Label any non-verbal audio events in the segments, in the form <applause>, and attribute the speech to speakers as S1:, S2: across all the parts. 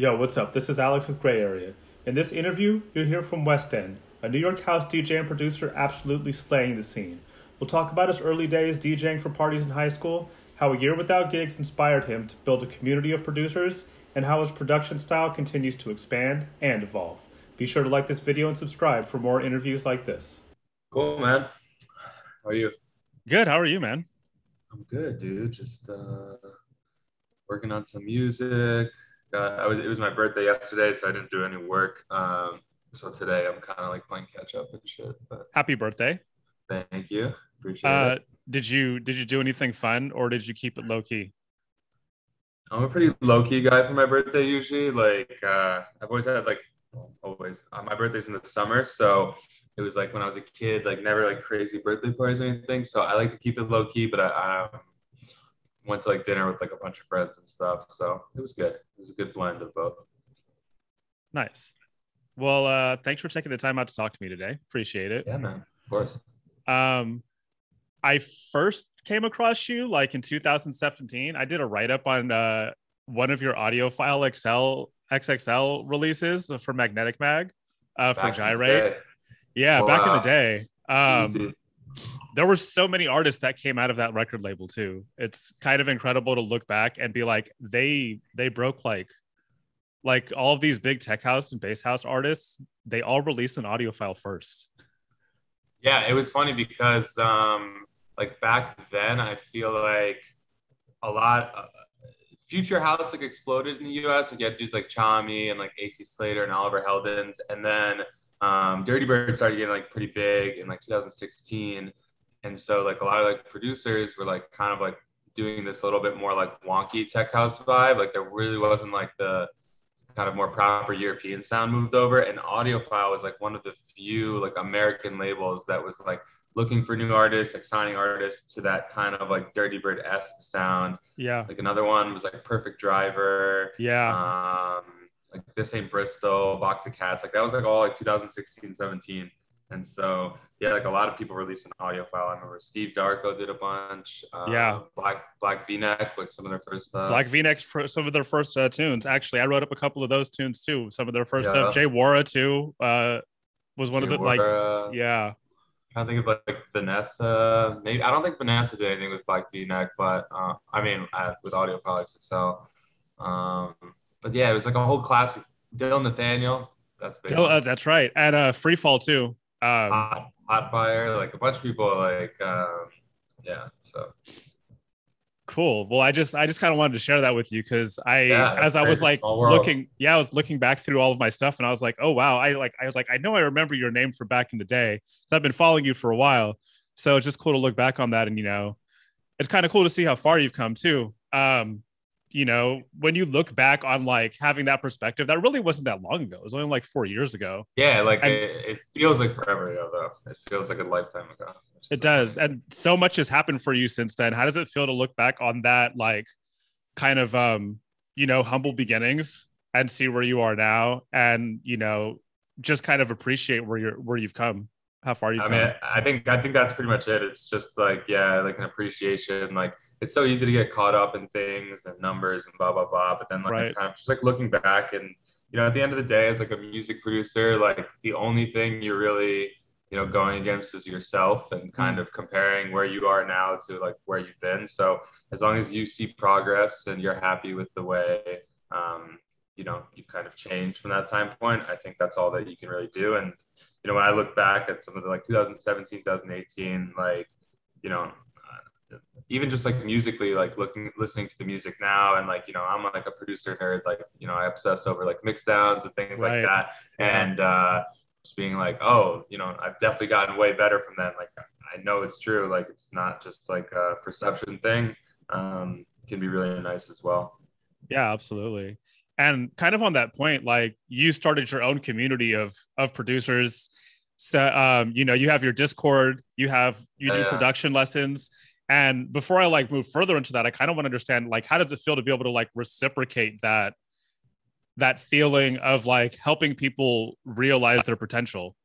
S1: Yo, what's up? This is Alex with Gray Area. In this interview, you'll hear from Westend, a New York house DJ and producer absolutely slaying the scene. We'll talk about his early days DJing for parties in high school, how a year without gigs inspired him to build a community of producers, and how his production style continues to expand and evolve. Be sure to like this video and subscribe for more interviews like this.
S2: Cool, man. How are you?
S3: Good. How are you, man?
S2: I'm good, dude. Just uh, working on some music. Uh, I was it was my birthday yesterday, so I didn't do any work. Um, so today I'm kind of like playing catch up and shit. But
S3: Happy birthday.
S2: thank you, appreciate
S3: Uh,
S2: it.
S3: did you did you do anything fun or did you keep it low key?
S2: I'm a pretty low key guy for my birthday usually. Like uh, I've always had like always uh, my birthday's in the summer, so it was like when I was a kid, like never like crazy birthday parties or anything. So I like to keep it low key, but I um, went to like dinner with like a bunch of friends and stuff. So it was good. It was a good blend of both.
S3: Nice. Well, uh, thanks for taking the time out to talk to me today. Appreciate it.
S2: Yeah, man. Of course.
S3: Um, I first came across you like in 2017. I did a write up on uh, one of your audiophile XL XXL releases for Magnetic Mag uh, for Gyrate. Yeah, back in the day. Um, there were so many artists that came out of that record label too. It's kind of incredible to look back and be like, they they broke like like all of these big tech house and bass house artists, they all released an Audiophile first.
S2: Yeah, it was funny because um, like back then, I feel like a lot. Uh, Future House like exploded in the U.S. Like you had dudes like Tchami and like AC Slater and Oliver Heldens, and then um, Dirtybird started getting like pretty big in like 2016, and so like a lot of like producers were like kind of like doing this a little bit more like wonky tech house vibe. Like there really wasn't like the kind of more proper European sound moved over. And Audiophile was like one of the few like American labels that was like looking for new artists, like signing artists to that kind of like Dirtybird esque sound.
S3: Yeah.
S2: Like another one was like Perfect Driver.
S3: Yeah.
S2: Um, like this ain't Bristol, Box of Cats. Like that was like all like 2016, 17. And so yeah, like a lot of people released an Audiophile. I remember Steve Darko did a bunch. Um,
S3: Yeah.
S2: Black Black V-neck, like some of their first stuff.
S3: Black V-necks for some of their first uh, tunes. Actually, I wrote up a couple of those tunes too. Some of their first
S2: Yeah.
S3: stuff. J. Worra too uh, was one of the like.
S2: Aurora.
S3: Yeah.
S2: I think of like Vanessa. Maybe I don't think Vanessa did anything with Black V-neck, but uh, I mean uh, with Audiophile XXL. Um, but yeah, it was like a whole classic. Dillon Nathaniel, that's big.
S3: Oh, uh, that's right. And uh, Free Fall too. Um,
S2: Hot, Hot Fire, like a bunch of people, like um, yeah. So
S3: cool well i just i just kind of wanted to share that with you because i
S2: Yeah,
S3: as i was like looking yeah i was looking back through all of my stuff and i was like oh wow i like i was like i know i remember your name from back in the day so i've been following you for a while so it's just cool to look back on that and you know it's kind of cool to see how far you've come too um you know when you look back on like having that perspective that really wasn't that long ago it was only like four years ago
S2: yeah, like
S3: And-
S2: it, it feels like forever ago, though. It feels like a lifetime ago.
S3: It does. And so much has happened for you since then. How does it feel to look back on that like kind of um, you know, humble beginnings and see where you are now and, you know, just kind of appreciate where you're where you've come, how far you've
S2: I mean, I think I think that's pretty much it. It's just like yeah, like an appreciation. Like it's so easy to get caught up in things and numbers and blah blah blah. But then like
S3: Right.
S2: kind of just like looking back and you know at the end of the day, as like a music producer, like the only thing you're really you know going against is yourself and kind
S3: Mm.
S2: of comparing where you are now to like where you've been. So as long as you see progress and you're happy with the way um, you know you've kind of changed from that time point, I think that's all that you can really do. And you know, when I look back at some of the like 2017, 2018, like, you know, uh, even just like musically, like looking, listening to the music now, and like, you know, I'm like a producer nerd, like, you know, I obsess over like mix downs and things
S3: Right.
S2: like that.
S3: Yeah.
S2: And uh, just being like, oh, you know, I've definitely gotten way better from that. Like, I know it's true. Like, it's not just like a perception thing. Um, can be really nice as well.
S3: Yeah, absolutely. And kind of on that point, like you started your own community of of producers. So um, you know, you have your Discord, you have you do
S2: Yeah.
S3: production lessons. And before I like move further into that, I kind of want to understand like how does it feel to be able to like reciprocate that that feeling of like helping people realize their potential.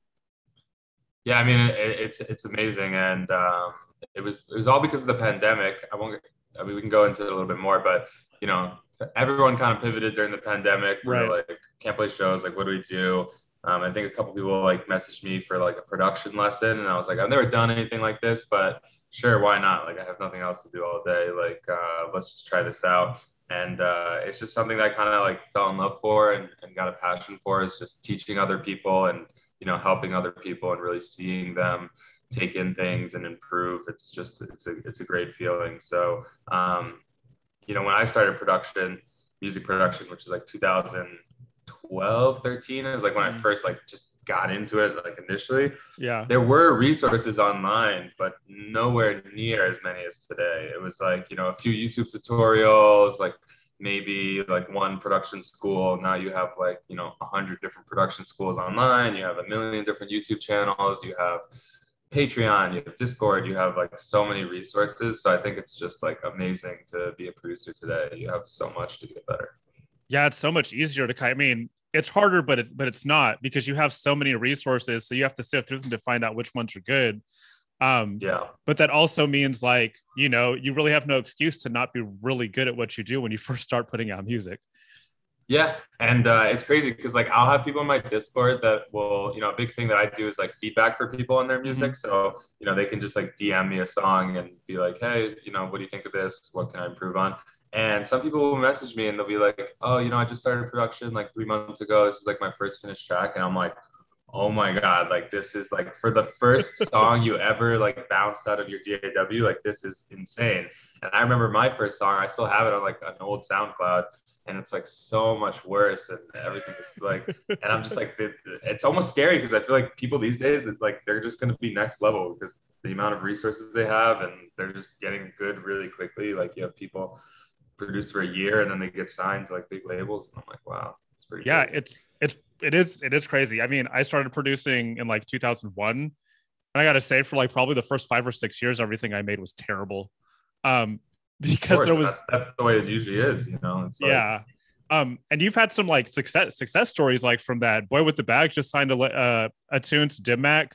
S2: Yeah, I mean, it, it's it's amazing, and um, it was it was all because of the pandemic. I won't. I mean, we can go into it a little bit more, but you know, everyone kind of pivoted during the pandemic. We
S3: Right.
S2: were like, can't play shows. Like, what do we do? Um, I think a couple people like messaged me for like a production lesson, and I was like, I've never done anything like this, but sure, why not? Like, I have nothing else to do all day. Like, uh, let's just try this out. And uh, it's just something that I kind of like fell in love for and, and got a passion for is just teaching other people and you know helping other people and really seeing them take in things and improve. It's just it's a it's a great feeling. So um, you know, when I started production, music production, which is like 2012, 13, is like when I
S3: Mhm.
S2: first like just got into it, like initially.
S3: Yeah.
S2: There were resources online, but nowhere near as many as today. It was like, you know, a few YouTube tutorials, like maybe like one production school. Now you have like, you know, a hundred different production schools online. You have a million different YouTube channels. You have Patreon, you have Discord, you have like so many resources. So I think it's just like amazing to be a producer today. You have so much to get better.
S3: Yeah, it's so much easier to. I mean, it's harder, but it, but it's not because you have so many resources, so you have to sift through them to find out which ones are good. Um,
S2: Yeah.
S3: but that also means like you know you really have no excuse to not be really good at what you do when you <laughs> first start putting out music.
S2: Yeah, and uh, it's crazy because like I'll have people in my Discord that will, you know, a big thing that I do is like feedback for people on their music. So you know they can just like DM me a song and be like, hey, you know, what do you think of this? What can I improve on? And some people will message me and they'll be like, oh, you know, I just started production like three months ago. This is like my first finished track, and I'm like, oh my god, like this is like for the first <laughs> song you ever like bounced out of your DAW, like this is insane. And I remember my first song, I still have it on like an old SoundCloud and it's like so much worse and everything is like <laughs> and i'm just like it, it's almost scary because i feel like people these days that like they're just going to be next level because the amount of resources they have and they're just getting good really quickly like you have people produce for a year and then they get signed to like big labels and i'm like wow it's pretty
S3: Yeah, it's it's it is it is crazy. I mean, I started producing in like 2001, and I got to say, for like probably the first five or six years, everything I made was terrible. Um, <laughs> because
S2: course,
S3: there was
S2: that's, that's the way it usually is you know it's like,
S3: yeah um and you've had some like success success stories like from that boy with the bag just signed a uh, a tune to Dim Mak.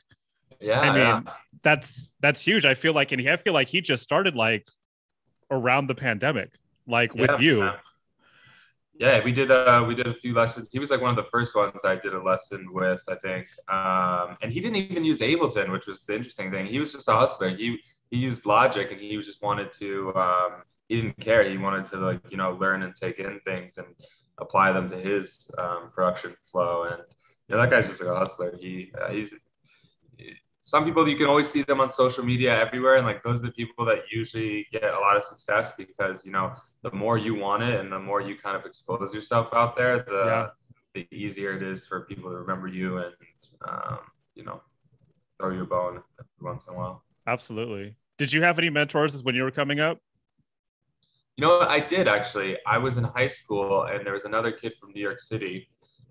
S2: yeah
S3: I mean,
S2: yeah.
S3: that's that's huge i feel like and he, i feel like he just started like around the pandemic like with
S2: Yeah,
S3: you
S2: yeah. Yeah, we did uh we did a few lessons. He was like one of the first ones I did a lesson with, I think. Um and he didn't even use Ableton, which was the interesting thing. He was just a hustler. He he used Logic and he was just wanted to um he didn't care. He wanted to like, you know, learn and take in things and apply them to his um, production flow and you know that guy's just like a hustler. He uh, he's some people you can always see them on social media everywhere and like those are the people that usually get a lot of success because you know the more you want it and the more you kind of expose yourself out there the
S3: Yeah.
S2: the easier it is for people to remember you and um, you know throw you a bone every once in a while
S3: absolutely did you have any mentors when you were coming up
S2: You know what? I did actually. I was in high school and there was another kid from New York City,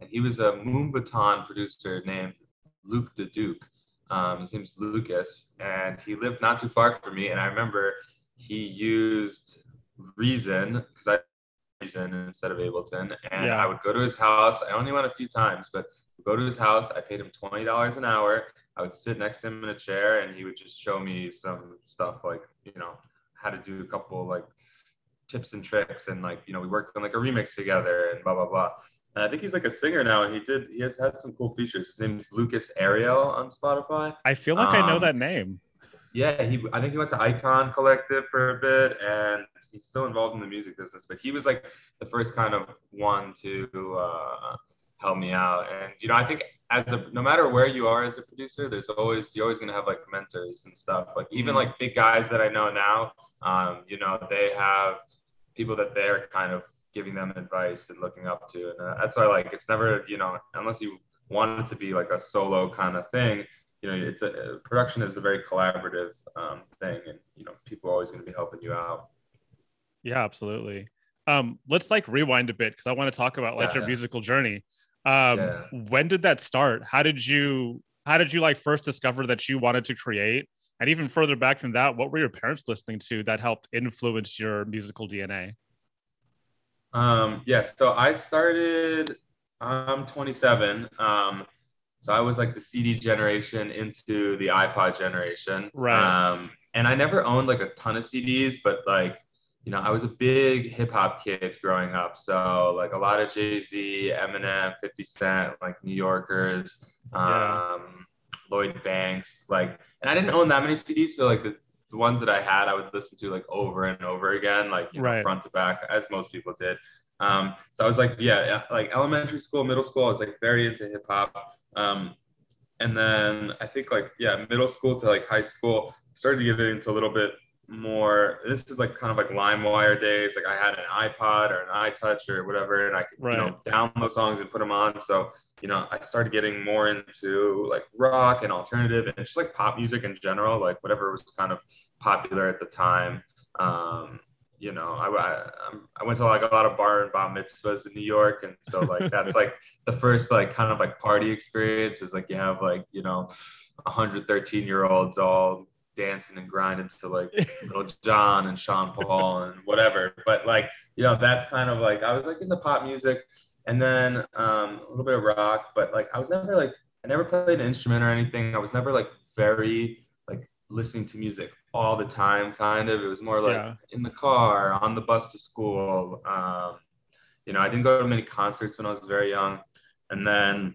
S2: and he was a moon Moombahton producer named Luke the Duke. Um, his name's Lucas, and he lived not too far from me. And I remember he used Reason because I Reason instead of Ableton, and
S3: Yeah.
S2: I would go to his house. I only went a few times, but go to his house. I paid him twenty dollars an hour. I would sit next to him in a chair, and he would just show me some stuff like you know how to do a couple like tips and tricks and like you know we worked on like a remix together and blah blah blah i think he's like a singer now and he did he has had some cool features. His name is lucas ariel on spotify.
S3: I feel like i know
S2: Um,
S3: that name.
S2: yeah he i think he went to icon collective for a bit and he's still involved in the music business but he was like the first kind of one to uh, help me out. And you know i think as a no matter where you are as a producer there's always you're always going to have like mentors and stuff. Like even
S3: Mhm.
S2: like big guys that i know now um, you know they have people that they're kind of giving them advice and looking up to and uh, that's why like. It's never you know unless you want it to be like a solo kind of thing you know it's a production is a very collaborative um, thing and you know people are always going to be helping you out.
S3: Yeah absolutely. Um let's like rewind a bit because i want to talk about like
S2: Yeah,
S3: your
S2: yeah.
S3: musical journey. Um
S2: Yeah.
S3: when did that start? How did you how did you like first discover that you wanted to create? And even further back than that what were your parents listening to that helped influence your musical dna
S2: Um, yes. so I started, I'm 27. Um, so I was like the CD generation into the iPod generation.
S3: Right.
S2: Um, and I never owned like a ton of CDs, but like you know, I was a big hip hop kid growing up. So like a lot of Jay Z, Eminem, 50 Cent, like New Yorkers,
S3: Yeah.
S2: um, Lloyd Banks, like, and I didn't own that many CDs. So like the, the ones that I had, I would listen to like over and over again, like you know,
S3: Right.
S2: front to back, as most people did. Um, so I was like, yeah, like elementary school, middle school, I was like very into hip hop. Um, and then I think like yeah, middle school to like high school, started to get into a little bit more. This is like kind of like LimeWire days. Like I had an iPod or an iTouch or whatever, and I could you know download songs and put them on. So you know, I started getting more into like rock and alternative and just like pop music in general, like whatever was kind of popular at the time. Um, you know, I, I, I went to like a lot of bar and bar mitzvahs in New York. And so like, that's like <laughs> the first like kind of like party experience is like, you have like, you know, 113 year olds all dancing and grinding to like <laughs> Lil Jon and Sean Paul and whatever. But like, you know, that's kind of like, I was like in the pop music and then um, a little bit of rock, but like, I was never like, I never played an instrument or anything. I was never like very like listening to music all the time, kind of. It was more like
S3: Yeah.
S2: in the car, on the bus to school. Um, you know, I didn't go to many concerts when I was very young. And then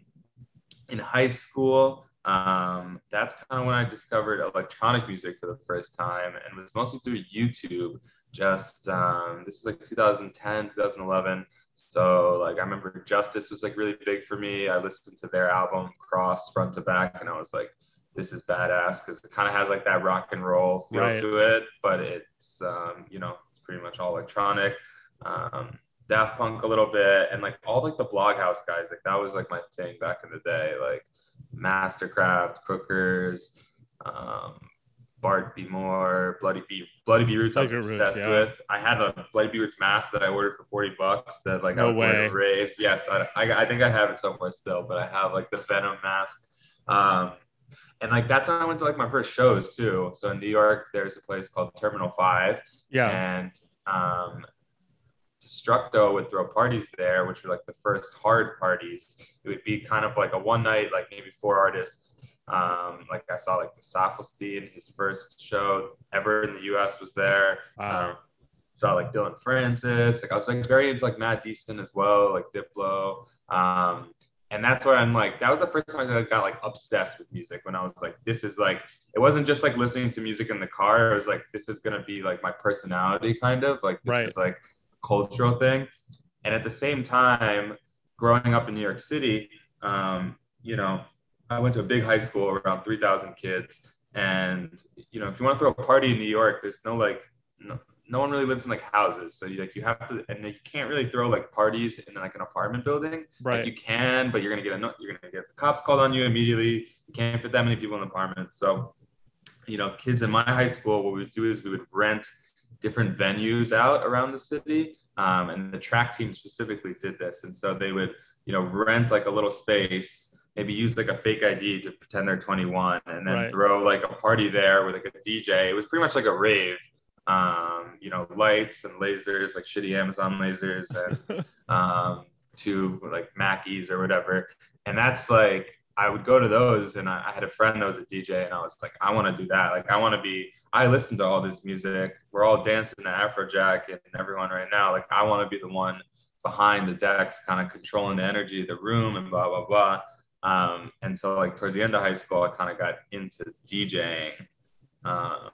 S2: in high school, um, that's kind of when I discovered electronic music for the first time, and it was mostly through YouTube. Just um, this was like 2010, 2011. So like I remember Justice was like really big for me. I listened to their album Cross front to back, and I was like, this is badass because it kind of has like that rock and roll feel
S3: Right.
S2: to it, but it's um, you know it's pretty much all electronic. Um, Daft Punk a little bit, and like all like the Bloghouse guys, like that was like my thing back in the day, like MSTRKRFT, Crookers, um, Bart B More, Bloody B. Bloody Beetroots. I was
S3: Bloody Roots,
S2: obsessed
S3: yeah.
S2: with. I had a Bloody Beetroots mask that I ordered for forty bucks. That like
S3: No
S2: I
S3: way.
S2: raves. Yes, I, I, I think I have it somewhere still, but I have like the Venom mask. Um, and like that's when I went to like my first shows too. So in New York, there's a place called Terminal Five,
S3: Yeah.
S2: and um, Destructo would throw parties there, which were like the first hard parties. It would be kind of like a one night, like maybe four artists. Um, like I saw like Gesaffelstein, his first show ever in the U.S. was there.
S3: Wow.
S2: Um, saw like Dillon Francis. Like I was like very into like Matt Deason as well, like Diplo. Um, and that's where I'm like, that was the first time I got like obsessed with music when I was like, this is like, it wasn't just like listening to music in the car. It was like, this is gonna be like my personality kind of like this
S3: Right.
S2: is like cultural thing. And at the same time, growing up in New York City, um, you know, I went to a big high school around 3,000 kids. And, you know, if you want to throw a party in New York, there's no like, no, no one really lives in like houses. So you like, you have to, and you can't really throw like parties in like an apartment building.
S3: right.
S2: Like you can, but you're gonna get a you're gonna get the cops called on you immediately. You can't fit that many people in an apartment. So, you know, kids in my high school, what we would do is we would rent different venues out around the city. Um, and the track team specifically did this. And so they would, you know, rent like a little space, maybe use like a fake ID to pretend they're 21, and then
S3: Right.
S2: throw like a party there with like a DJ. It was pretty much like a rave. Um, you know, lights and lasers, like shitty Amazon lasers, and <laughs> um, to like Mackies or whatever. And that's like, I would go to those and I, I had a friend that was a DJ and I was like, I want to do that. Like, I want to be, I listen to all this music. We're all dancing to Afrojack and everyone right now. Like, I want to be the one behind the decks, kind of controlling the energy of the room and blah, blah, blah. Um, and so like towards the end of high school, I kind of got into DJing. Um,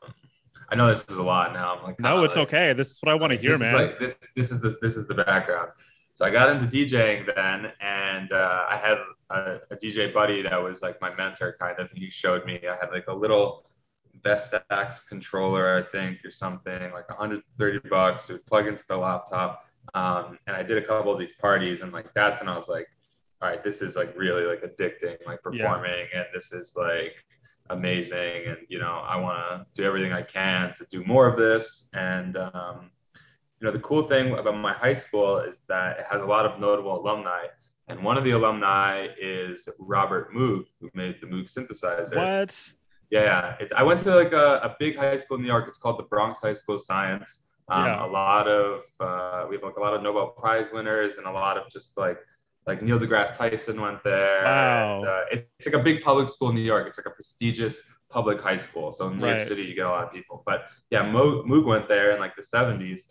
S2: I know this is a lot now. I'm like,
S3: no, it's
S2: like-
S3: okay. This is what I want to hear,
S2: this
S3: man.
S2: Is like, this this is the this is the background. So I got into DJing then, and uh, I had a, a DJ buddy that was like my mentor, kind of. And he showed me. I had like a little Vestax controller, I think, or something, like 130 bucks. It would plug into the laptop, um, and I did a couple of these parties, and like that's when I was like, all right, this is like really like addicting, like
S3: Yeah.
S2: performing, and this is like amazing and you know i want to do everything i can to do more of this and um, you know the cool thing about my high school is that it has a lot of notable alumni and one of the alumni is robert moog who made the moog synthesizer
S3: what?
S2: Yeah it, i went to like a, a big high school in new york it's called the bronx high school of science um,
S3: Yeah.
S2: a lot of uh, we have like a lot of nobel prize winners and a lot of just like like Neil deGrasse Tyson went there.
S3: Wow.
S2: And, uh, it- it's like a big public school in New York. It's like a prestigious public high school. So in New
S3: Right.
S2: York City, you get a lot of people. But yeah, Mo- Moog went there in like the 70s,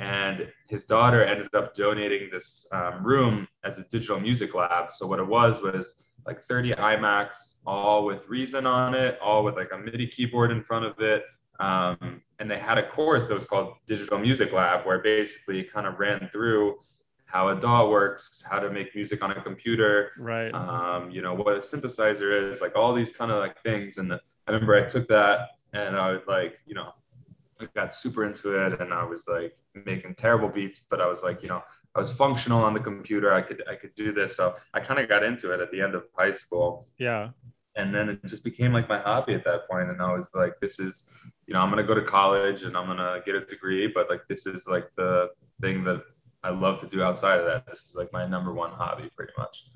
S2: and his daughter ended up donating this um, room as a digital music lab. So what it was was like 30 iMacs, all with Reason on it, all with like a MIDI keyboard in front of it. Um, and they had a course that was called Digital Music Lab, where basically kind of ran through how a DAW works, how to make music on a computer,
S3: Right.
S2: um, you know, what a synthesizer is, like all these kind of like things. And I remember I took that and I was like, you know, I got super into it and I was like making terrible beats, but I was like, you know, I was functional on the computer. I could I could do this. So I kind of got into it at the end of high school.
S3: yeah.
S2: And then it just became like my hobby at that point. And I was like, this is, you know, I'm gonna go to college and I'm gonna get a degree, but like this is like the thing that I love to do outside of that. This is like my number one hobby pretty much.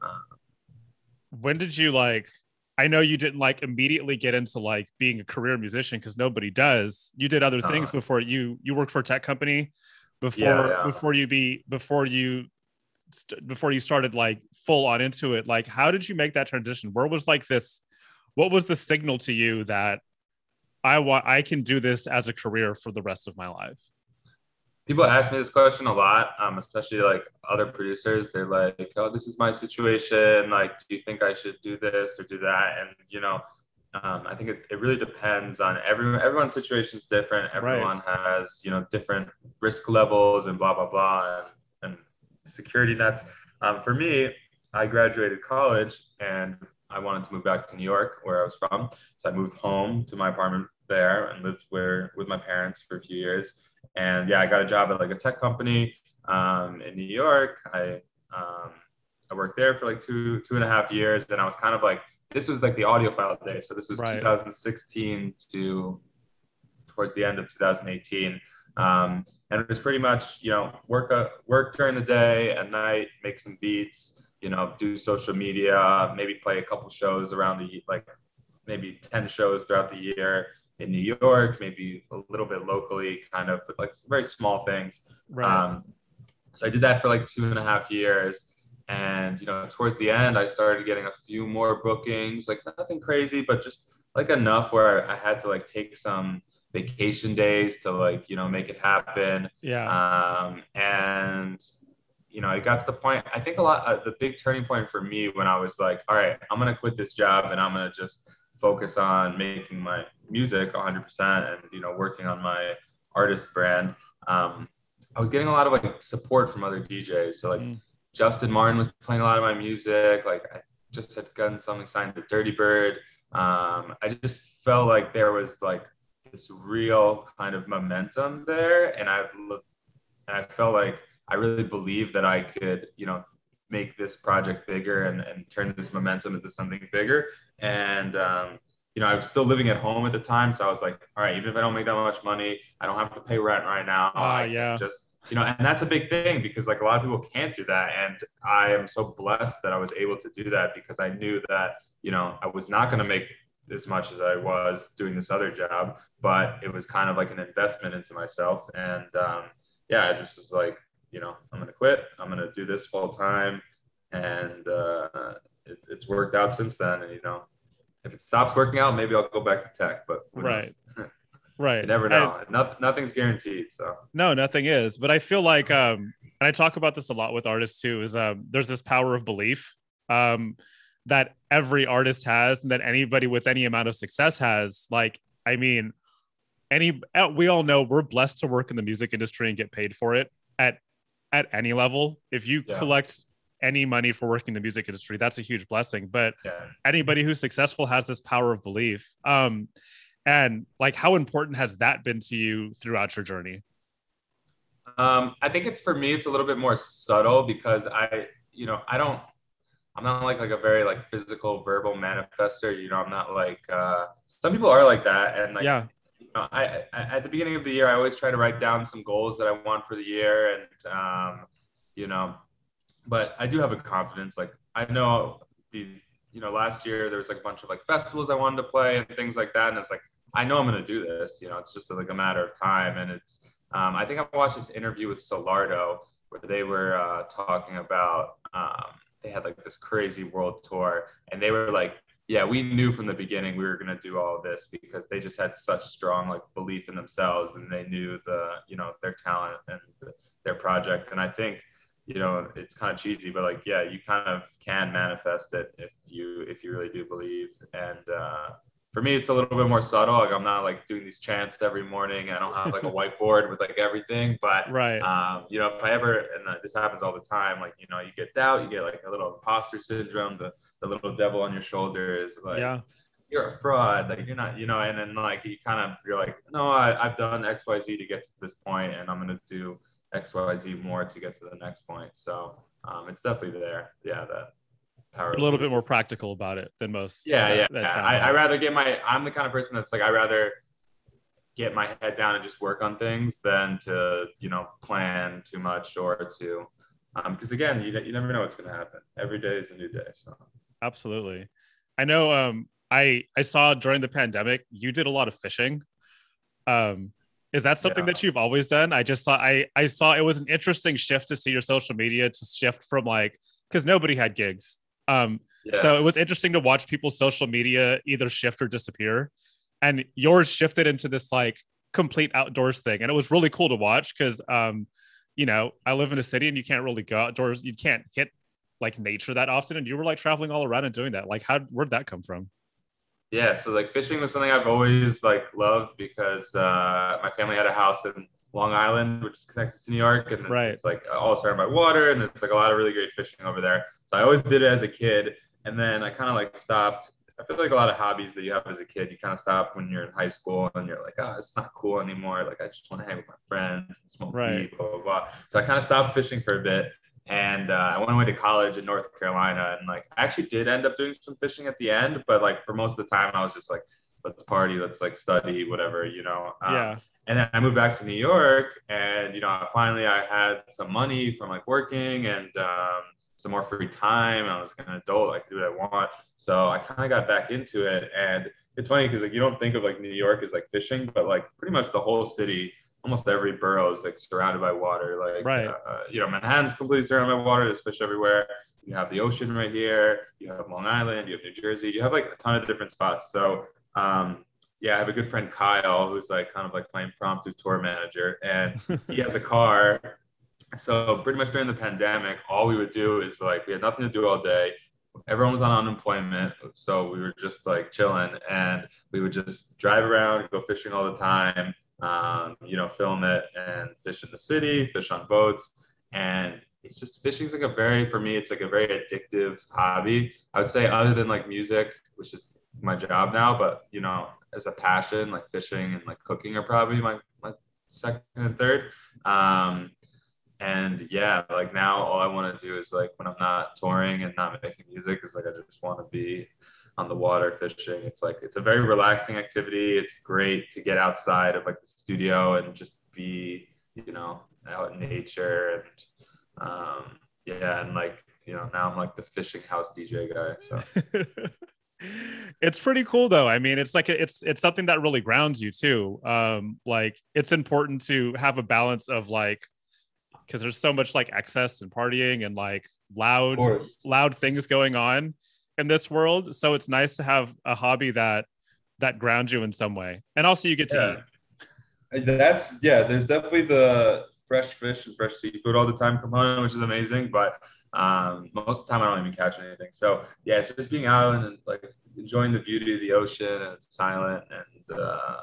S3: Uh, when did you like i know you didn't like immediately get into like being a career musician because nobody does you did other things
S2: Uh.
S3: before you you worked for a tech company before
S2: Yeah, yeah.
S3: before you be before you st- before you started like full on into it like how did you make that transition where was like this what was the signal to you that i want i can do this as a career for the rest of my life
S2: people ask me this question a lot, um, especially like other producers. They're like, "Oh, this is my situation. Like, do you think I should do this or do that?" And you know, um, I think it, it really depends on everyone. Everyone's situation is different. Everyone has you know different risk levels and blah blah blah and, and security nets. Um, for me, I graduated college and I wanted to move back to New York, where I was from. So I moved home to my apartment there and lived where with my parents for a few years and yeah, I got a job at like a tech company um, in New York. I um, I worked there for like two two and a half years, and I was kind of like this was like the audiophile day. So this was
S3: Right.
S2: 2016 to towards the end of 2018. Um, and it was pretty much you know work a, work during the day, at night make some beats, you know do social media, maybe play a couple shows around the like maybe 10 shows throughout the year in New York, maybe a little bit locally, kind of, but like very small things.
S3: right
S2: Um, so I did that for like two and a half years. And, you know, towards the end, I started getting a few more bookings, like nothing crazy, but just like enough where I had to like take some vacation days to like, you know, make it happen.
S3: yeah
S2: Um, and, you know, it got to the point, I think a lot, uh, the big turning point for me when I was like, all right, I'm going to quit this job and I'm going to just focus on making my music 100% and, you know, working on my artist brand. Um, I was getting a lot of like support from other DJs. So like
S3: Mm.
S2: Justin Martin was playing a lot of my music. Like I just had gotten something signed to Dirtybird. Um, I just felt like there was like this real kind of momentum there, and I looked, and I felt like I really believed that I could, you know, make this project bigger and, and turn this momentum into something bigger. And um, you know, I was still living at home at the time, so I was like, all right, even if I don't make that much money, I don't have to pay rent right now. I
S3: yeah.
S2: just you know, and that's a big thing because like a lot of people can't do that, and I am so blessed that I was able to do that because I knew that you know I was not going to make as much as I was doing this other job, but it was kind of like an investment into myself, and um, yeah, I just was like, you know, I'm going to quit, I'm going to do this full time, and uh, it, it's worked out since then, and you know. If it stops working out, maybe I'll go back to tech, but?
S3: Right. <laughs> right
S2: you never know. No, nothing's guaranteed. So
S3: No, nothing is. But I feel like, um, and I talk about this a lot with artists too, is um, there's this power of belief um, that every artist has, and that anybody with any amount of success has. Like, I mean, any uh, we all know we're blessed to work in the music industry and get paid for it at at any level. If you
S2: Yeah.
S3: collect any money for working in the music industry, that's a huge blessing. But
S2: yeah.
S3: anybody who's successful has this power of belief. Um, and like, how important has that been to you throughout your journey?
S2: Um, I think it's for me, it's a little bit more subtle because I, you know, I don't, I'm not like like a very like physical verbal manifester. You know, I'm not like uh, some people are like that, and like
S3: yeah,
S2: I, I at the beginning of the year, I always try to write down some goals that I want for the year, and um, you know, but I do have a confidence. Like I know the, you know, last year there was like a bunch of like festivals I wanted to play and things like that, and it's like I know I'm gonna do this. You know, it's just like a matter of time, and it's. Um, I think I watched this interview with Solardo where they were uh, talking about um, they had like this crazy world tour, and they were like yeah, we knew from the beginning we were going to do all of this because they just had such strong like belief in themselves and they knew the, you know, their talent and their project. And I think, you know, it's kind of cheesy, but like, yeah, you kind of can manifest it if you, if you really do believe. And, uh, for me, it's a little bit more subtle. Like I'm not like doing these chants every morning. I don't have like a <laughs> whiteboard with like everything. But
S3: right,
S2: um, you know, if I ever and this happens all the time, like you know, you get doubt, you get like a little imposter syndrome. The the little devil on your shoulder is like,
S3: yeah.
S2: you're a fraud. Like you're not, you know. And then like you kind of you're like, no, I, I've done X Y Z to get to this point, and I'm gonna do X Y Z more to get to the next point. So um, it's definitely there. Yeah, that
S3: power. A little bit more practical about it than most.
S2: Yeah, yeah. yeah. I, I rather get my. I'm the kind of person that's like I rather get my head down and just work on things than to you know plan too much or to because um, again you, you never know what's going to happen every day is a new day so
S3: absolutely i know um i i saw during the pandemic you did a lot of fishing um is that something yeah. that you've always done i just saw i i saw it was an interesting shift to see your social media to shift from like because nobody had gigs um, yeah. So it was interesting to watch people's social media either shift or disappear. And yours shifted into this like complete outdoors thing. And it was really cool to watch because, um, you know, I live in a city and you can't really go outdoors. You can't hit like nature that often. And you were like traveling all around and doing that. Like, how, where'd that come from?
S2: Yeah. So like fishing was something I've always like loved because uh, my family had a house in Long Island, which is connected to New York, and
S3: right.
S2: it's like all surrounded by water, and there's like a lot of really great fishing over there. So I always did it as a kid, and then I kind of like stopped. I feel like a lot of hobbies that you have as a kid, you kind of stop when you're in high school, and you're like, oh, it's not cool anymore. Like I just want to hang with my friends and smoke right. weed, blah blah blah. So I kind of stopped fishing for a bit, and uh, I went away to college in North Carolina, and like I actually did end up doing some fishing at the end, but like for most of the time, I was just like, let's party, let's like study, whatever, you know.
S3: Um, yeah
S2: and then I moved back to New York, and you know, finally I had some money from like working and um, some more free time. I was like an adult, I could do what I want, so I kind of got back into it. And it's funny because like you don't think of like New York as like fishing, but like pretty much the whole city, almost every borough is like surrounded by water. Like,
S3: right.
S2: uh, you know, Manhattan's completely surrounded by water. There's fish everywhere. You have the ocean right here. You have Long Island. You have New Jersey. You have like a ton of different spots. So um, yeah, I have a good friend Kyle who's like kind of like my impromptu tour manager, and <laughs> he has a car. So pretty much during the pandemic, all we would do is like we had nothing to do all day. Everyone was on unemployment, so we were just like chilling, and we would just drive around, go fishing all the time. Um, you know, film it and fish in the city, fish on boats, and it's just fishing's like a very for me, it's like a very addictive hobby. I would say other than like music, which is my job now, but you know, as a passion, like fishing and like cooking are probably my, my second and third. Um, and yeah, like now all I want to do is like when I'm not touring and not making music is like I just want to be on the water fishing. It's like it's a very relaxing activity. It's great to get outside of like the studio and just be, you know, out in nature and um yeah, and like, you know, now I'm like the fishing house DJ guy. So <laughs>
S3: it's pretty cool though. I mean it's like it's it's something that really grounds you too. Um like it's important to have a balance of like because there's so much like excess and partying and like loud loud things going on in this world. So it's nice to have a hobby that that grounds you in some way. And also you get to
S2: yeah. eat. That's yeah there's definitely the fresh fish and fresh seafood all the time component which is amazing. But um, most of the time, I don't even catch anything. So yeah, it's just being out and like enjoying the beauty of the ocean and it's silent and uh,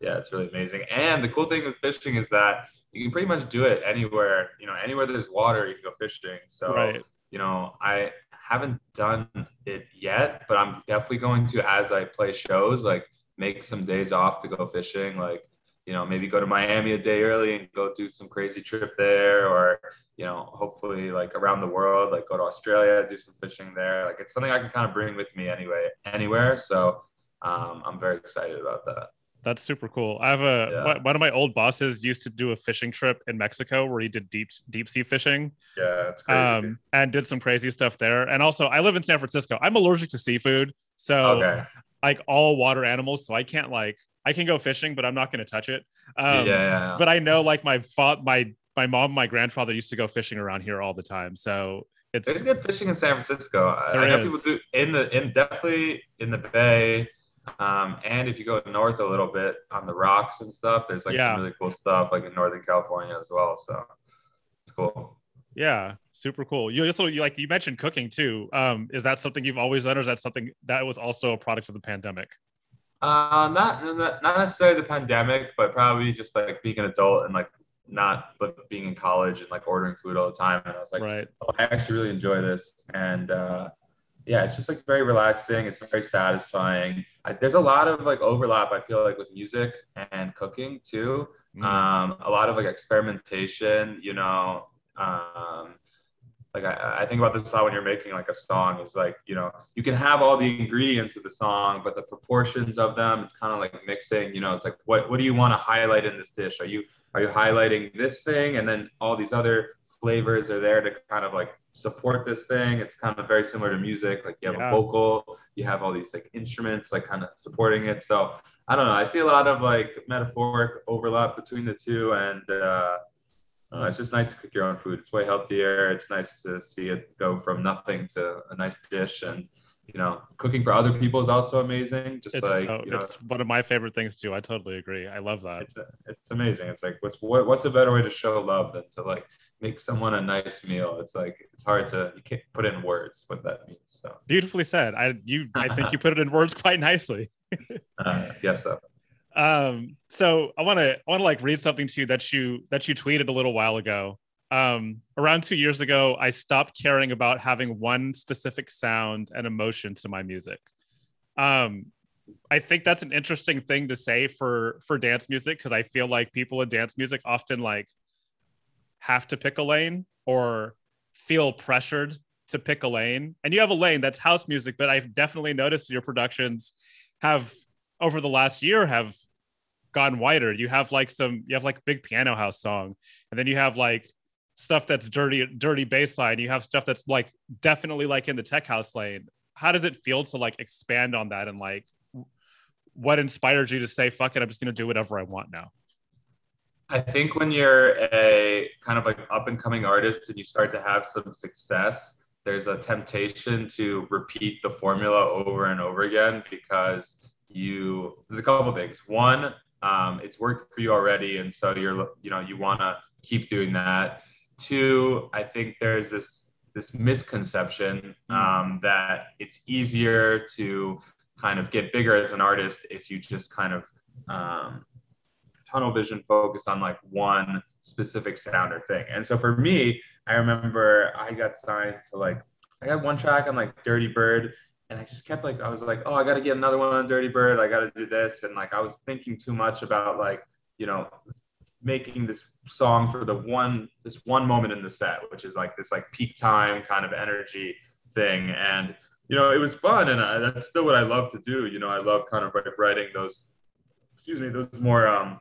S2: yeah, it's really amazing. And the cool thing with fishing is that you can pretty much do it anywhere. You know, anywhere there's water, you can go fishing. So
S3: right.
S2: you know, I haven't done it yet, but I'm definitely going to as I play shows, like make some days off to go fishing. Like you know, maybe go to Miami a day early and go do some crazy trip there, or you know, hopefully like around the world, like go to Australia, do some fishing there. Like it's something I can kind of bring with me anyway, anywhere. So um, I'm very excited about that.
S3: That's super cool. I have a yeah. one of my old bosses used to do a fishing trip in Mexico where he did deep deep sea fishing.
S2: Yeah, it's crazy. Um,
S3: and did some crazy stuff there. And also, I live in San Francisco. I'm allergic to seafood, so okay. Like all water animals. So I can't like I can go fishing, but I'm not going to touch it. Um, yeah, But I know like my fa- my my mom, my grandfather used to go fishing around here all the time. So It's
S2: There's good fishing in San Francisco. I know
S3: is.
S2: people do in the in definitely in the Bay, um, and if you go north a little bit on the rocks and stuff, there's like
S3: Yeah.
S2: some really cool stuff like in Northern California as well. So it's cool.
S3: Yeah, super cool. You also you like you mentioned cooking too. Um, is that something you've always done, or is that something that was also a product of the pandemic?
S2: Uh, not not not necessarily the pandemic, but probably just like being an adult and like not being in college and like ordering food all the time. And I was like,
S3: right.
S2: oh, I actually really enjoy this, and uh, yeah, it's just like very relaxing. It's very satisfying. I, there's a lot of like overlap. I feel like with music and cooking too.
S3: Mm.
S2: Um, a lot of like experimentation. You know, um, like I, I think about this a lot when you're making like a song. Is like you know you can have all the ingredients of the song, but the proportions of them, it's kind of like mixing. You know, it's like what what do you want to highlight in this dish? Are you are you highlighting this thing, and then all these other flavors are there to kind of like support this thing. It's kind of very similar to music. Like you have
S3: Yeah.
S2: a vocal, you have all these like instruments like kind of supporting it. So I don't know. I see a lot of like metaphoric overlap between the two, and uh, I it's just nice to cook your own food. It's way healthier. It's nice to see it go from nothing to a nice dish, and you know, cooking for other people is also amazing. Just
S3: It's
S2: like
S3: so,
S2: you know,
S3: it's one of my favorite things too. I totally agree. I love that.
S2: it's it's amazing. It's like what's what, what's a better way to show love than to like make someone a nice meal? It's like it's hard to you can't put in words what that means. So
S3: Beautifully said. I you I think you put it in words quite nicely.
S2: uh, yes, so
S3: Um, so I want to I want to like read something to you that you that you tweeted a little while ago. Um, around two years ago, I stopped caring about having one specific sound and emotion to my music. Um, I think that's an interesting thing to say for for dance music because I feel like people in dance music often like have to pick a lane or feel pressured to pick a lane. And you have a lane that's house music, but I've definitely noticed your productions have over the last year have gone wider. You have like some you have like big piano house song, and then you have like stuff that's dirty dirty bass line. You have stuff that's like definitely like in the tech house lane. How does it feel to like expand on that and like what inspired you to say fuck it, I'm just gonna do whatever I want now?
S2: I think when you're a kind of like up and coming artist and you start to have some success, there's a temptation to repeat the formula over and over again because you there's a couple things. One, um, it's worked for you already, and so you're you know you want to keep doing that. Two, I think there's this this misconception um, that it's easier to kind of get bigger as an artist if you just kind of um, tunnel vision focus on like one specific sound or thing. And so for me, I remember I got signed to like I got one track on like Dirtybird and I just kept like I was like, oh, I got to get another one on Dirtybird. I got to do this and like I was thinking too much about like, you know, making this song for the one this one moment in the set, which is like this like peak time kind of energy thing and you know, it was fun and I, that's still what I love to do. You know, I love kind of like writing those excuse me, those more um,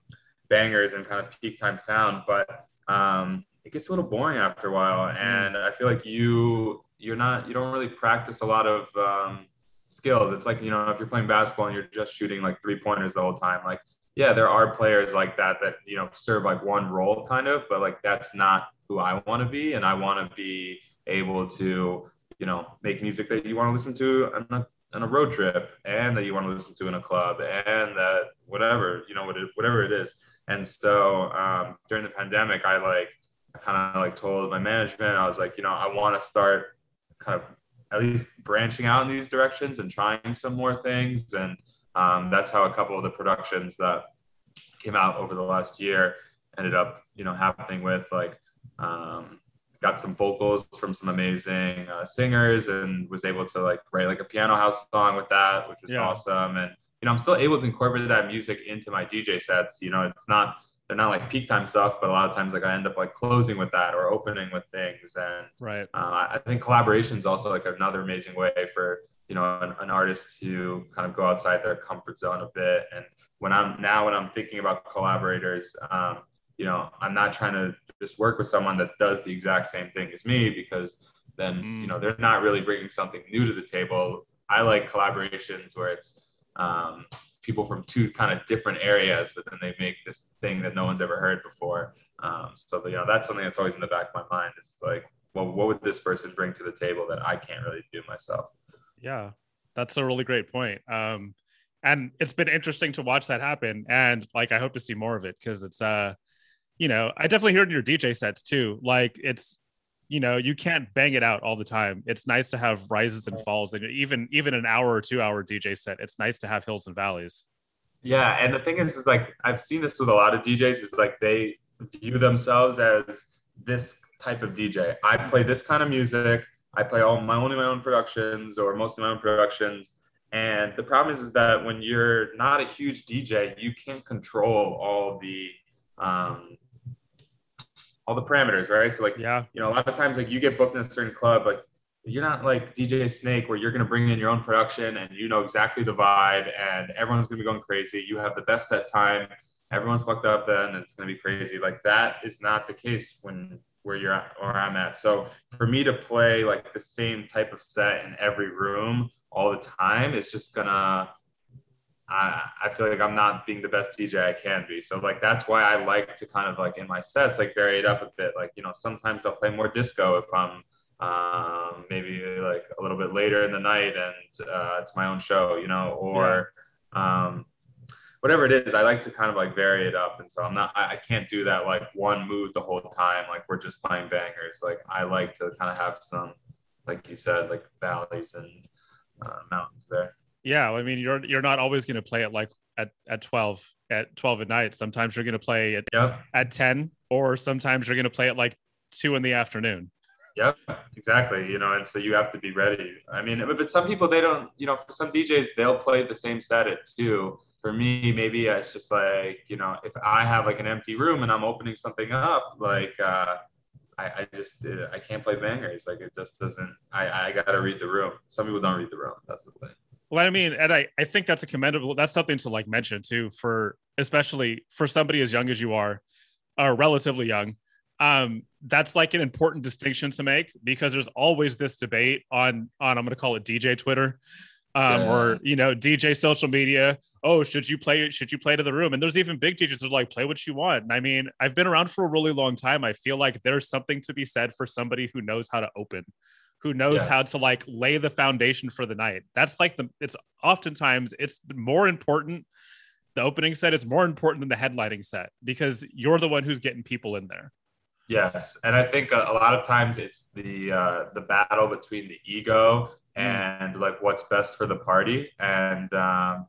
S2: bangers and kind of peak time sound, but um, it gets a little boring after a while. And I feel like you you're not you don't really practice a lot of um, skills. It's like you know if you're playing basketball and you're just shooting like three pointers the whole time, like yeah, there are players like that that you know serve like one role kind of, but like that's not who I want to be, and I want to be able to you know make music that you want to listen to on a, on a road trip and that you want to listen to in a club and that whatever you know whatever it is and so um, during the pandemic i like kind of like told my management i was like you know i want to start kind of at least branching out in these directions and trying some more things. And um, that's how a couple of the productions that came out over the last year ended up you know happening with like um, got some vocals from some amazing uh, singers and was able to like write like a piano house song with that which was
S3: Yeah.
S2: awesome. And you know i'm still able to incorporate that music into my dj sets. You know it's not they're not like peak time stuff but a lot of times like i end up like closing with that or opening with things and
S3: Right.
S2: uh, I think collaboration is also like another amazing way for you know an, an artist to kind of go outside their comfort zone a bit. And when I'm now when I'm thinking about collaborators, um, you know, I'm not trying to just work with someone that does the exact same thing as me because then you know they're not really bringing something new to the table. I like collaborations where it's um, people from two kind of different areas, but then they make this thing that no one's ever heard before. Um, so you know that's something that's always in the back of my mind. It's like well, what would this person bring to the table that I can't really do myself?
S3: Yeah, that's a really great point. Um, and it's been interesting to watch that happen. And like, I hope to see more of it because it's, uh, you know, I definitely hear it in your DJ sets too. Like, it's, you know, you can't bang it out all the time. It's nice to have rises and falls, and even even an hour or two hour DJ set. It's nice to have hills and valleys.
S2: Yeah, and the thing is, is like I've seen this with a lot of DJs. Is like they view themselves as this type of DJ. I play this kind of music. I play all my only my own productions or most of my own productions. And the problem is, is that when you're not a huge DJ, you can't control all the um, all the parameters, right? So like,
S3: yeah,
S2: you know, a lot of times like you get booked in a certain club, like you're not like DJ Snake where you're gonna bring in your own production and you know exactly the vibe and everyone's gonna be going crazy. You have the best set time. Everyone's fucked up then, and it's gonna be crazy. Like that is not the case when where you're at or I'm at. So for me to play like the same type of set in every room all the time is just gonna I, I feel like I'm not being the best DJ I can be. So like that's why I like to kind of like in my sets like vary it up a bit. Like you know sometimes I'll play more disco if I'm um, maybe like a little bit later in the night and uh, it's my own show, you know, or yeah. um, whatever it is. I like to kind of like vary it up, and so I'm not. I, I can't do that like one mood the whole time. Like we're just playing bangers. Like I like to kind of have some, like you said, like valleys and uh, mountains there.
S3: Yeah, I mean, you're you're not always going to play it like at at twelve at twelve at night. Sometimes you're going to play it
S2: yep.
S3: at ten, or sometimes you're going to play it like two in the afternoon.
S2: Yep, exactly. You know, and so you have to be ready. I mean, but some people they don't. You know, for some DJs they'll play the same set at two. For me, maybe it's just like you know, if I have like an empty room and I'm opening something up, like uh, I, I just I can't play bangers. Like it just doesn't. I I gotta read the room. Some people don't read the room. That's the thing.
S3: Well, I mean, and I, I think that's a commendable, that's something to like mention too, for especially for somebody as young as you are, or relatively young. Um, that's like an important distinction to make because there's always this debate on, on, I'm going to call it DJ Twitter, um, yeah. or, you know, DJ social media. Oh, should you play, should you play to the room? And there's even big DJs that are like, play what you want. And I mean, I've been around for a really long time. I feel like there's something to be said for somebody who knows how to open who knows yes. how to like lay the foundation for the night. That's like the it's oftentimes it's more important. The opening set is more important than the headlining set because you're the one who's getting people in there.
S2: Yes, and I think a, a lot of times it's the uh, the battle between the ego mm. and like what's best for the party, and um,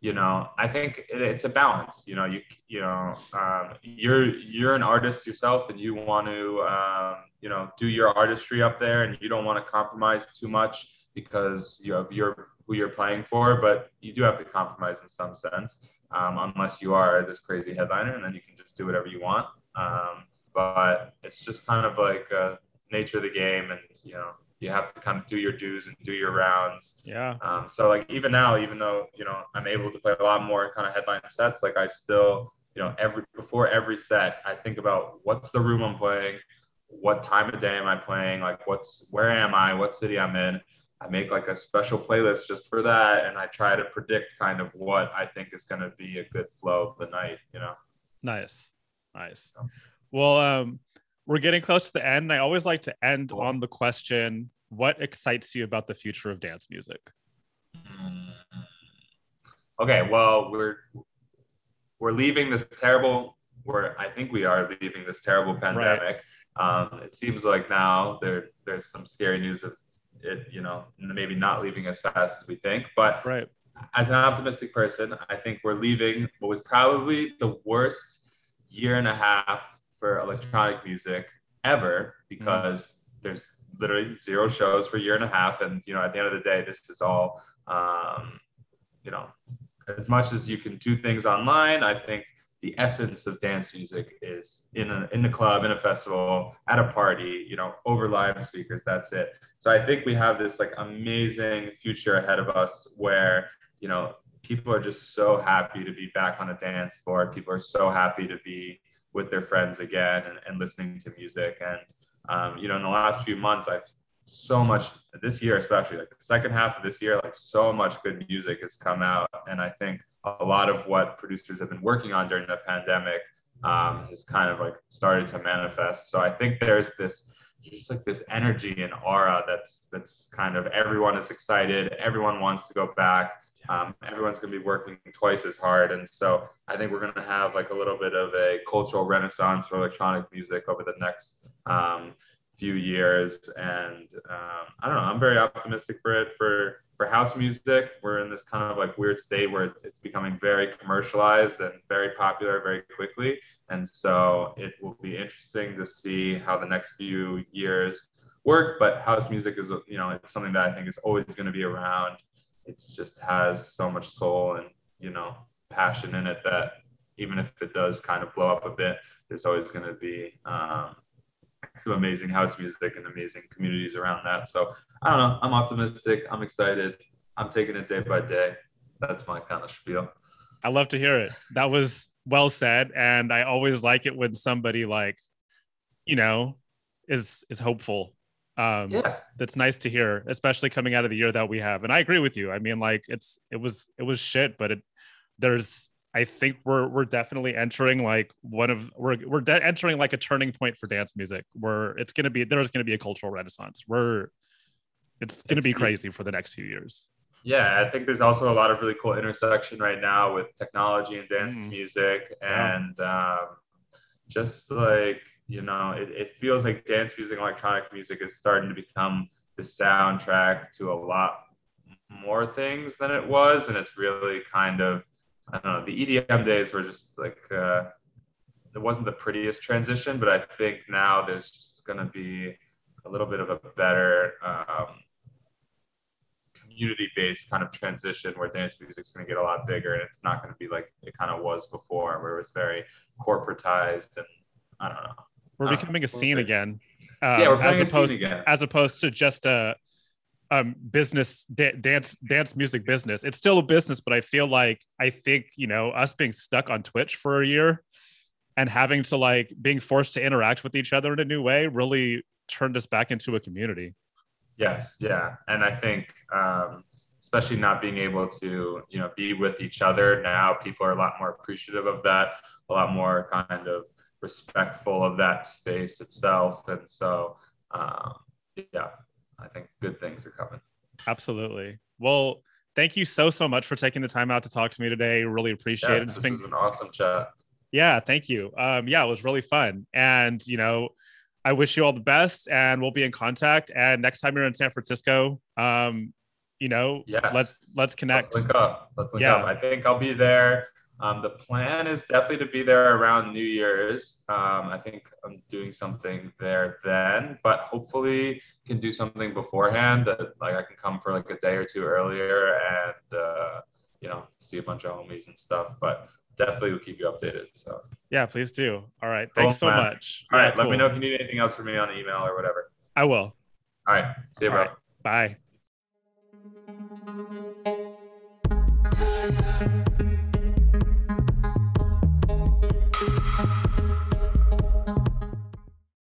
S2: you know i think it's a balance you know you you know um, you're you're an artist yourself and you want to um, you know do your artistry up there and you don't want to compromise too much because you have your who you're playing for but you do have to compromise in some sense um, unless you are this crazy headliner and then you can just do whatever you want. Um, but it's just kind of like uh, nature of the game and you know you have to kind of do your dues and do your rounds.
S3: Yeah.
S2: Um, so like even now, even though you know I'm able to play a lot more kind of headline sets, like I still you know every before every set I think about what's the room I'm playing, what time of day am I playing, like what's where am I, what city I'm in. I make like a special playlist just for that, and I try to predict kind of what I think is going to be a good flow of the night. You know.
S3: Nice, nice. So. Well, um, we're getting close to the end. I always like to end cool. on the question what excites you about the future of dance music?
S2: Mm. Okay, well, we're we're leaving this terrible we're I think we are leaving this terrible pandemic. Right. Um, it seems like now there there's some scary news of it, you know, maybe not leaving as fast as we think. But
S3: right.
S2: as an optimistic person, I think we're leaving what was probably the worst year and a half for electronic music ever because mm there's literally zero shows for a year and a half. And you know at the end of the day this is all um, you know as much as you can do things online i think the essence of dance music is in a in a club in a festival at a party you know over live speakers that's it. So i think we have this like amazing future ahead of us where you know people are just so happy to be back on a dance floor. People are so happy to be with their friends again and, and listening to music. And, um, you know, in the last few months, I've so much this year, especially like the second half of this year, like so much good music has come out. And I think a lot of what producers have been working on during the pandemic um, has kind of like started to manifest. So I think there's this just like this energy and aura that's that's kind of everyone is excited, everyone wants to go back. Um, everyone's going to be working twice as hard, and so I think we're going to have like a little bit of a cultural renaissance for electronic music over the next um, few years. And um, I don't know, I'm very optimistic for it. For for house music, we're in this kind of like weird state where it's, it's becoming very commercialized and very popular very quickly. And so it will be interesting to see how the next few years work. But house music is, you know, it's something that I think is always going to be around. It just has so much soul and, you know, passion in it that even if it does kind of blow up a bit, there's always going to be um, some amazing house music and amazing communities around that. So I don't know. I'm optimistic. I'm excited. I'm taking it day by day. That's my kind of spiel.
S3: I love to hear it. That was well said, and I always like it when somebody like, you know, is is hopeful. Um,
S2: yeah,
S3: that's nice to hear, especially coming out of the year that we have. And I agree with you. I mean, like it's it was it was shit, but it there's I think we're we're definitely entering like one of we're we're de- entering like a turning point for dance music where it's going to be there's going to be a cultural renaissance. We're it's going to be crazy for the next few years.
S2: Yeah, I think there's also a lot of really cool intersection right now with technology and dance mm. music, and um, just like you know, it, it feels like dance music, electronic music is starting to become the soundtrack to a lot more things than it was, and it's really kind of I don't know. The EDM days were just like uh, it wasn't the prettiest transition, but I think now there's just going to be a little bit of a better um, community-based kind of transition where dance music's going to get a lot bigger, and it's not going to be like it kind of was before, where it was very corporatized and I don't know.
S3: We're becoming a scene again.
S2: Um, yeah, we're
S3: as
S2: opposed, again.
S3: As opposed to just a um business da- dance dance music business it's still a business but i feel like i think you know us being stuck on twitch for a year and having to like being forced to interact with each other in a new way really turned us back into a community
S2: yes yeah and i think um especially not being able to you know be with each other now people are a lot more appreciative of that a lot more kind of respectful of that space itself and so um yeah I think good things are coming.
S3: Absolutely. Well, thank you so so much for taking the time out to talk to me today. Really appreciate yes,
S2: it. This been... was an awesome chat.
S3: Yeah, thank you. Um, yeah, it was really fun, and you know, I wish you all the best, and we'll be in contact. And next time you're in San Francisco, um, you know,
S2: yes.
S3: let let's connect.
S2: Let's link up. Let's link yeah. up. I think I'll be there um, the plan is definitely to be there around New Year's. Um, I think I'm doing something there then, but hopefully can do something beforehand that like I can come for like a day or two earlier and uh, you know see a bunch of homies and stuff. But definitely will keep you updated. So
S3: yeah, please do. All right, thanks cool, so man. much.
S2: All right, yeah, let cool. me know if you need anything else from me on email or whatever.
S3: I will.
S2: All right, see you,
S3: All
S2: bro.
S3: Right. Bye.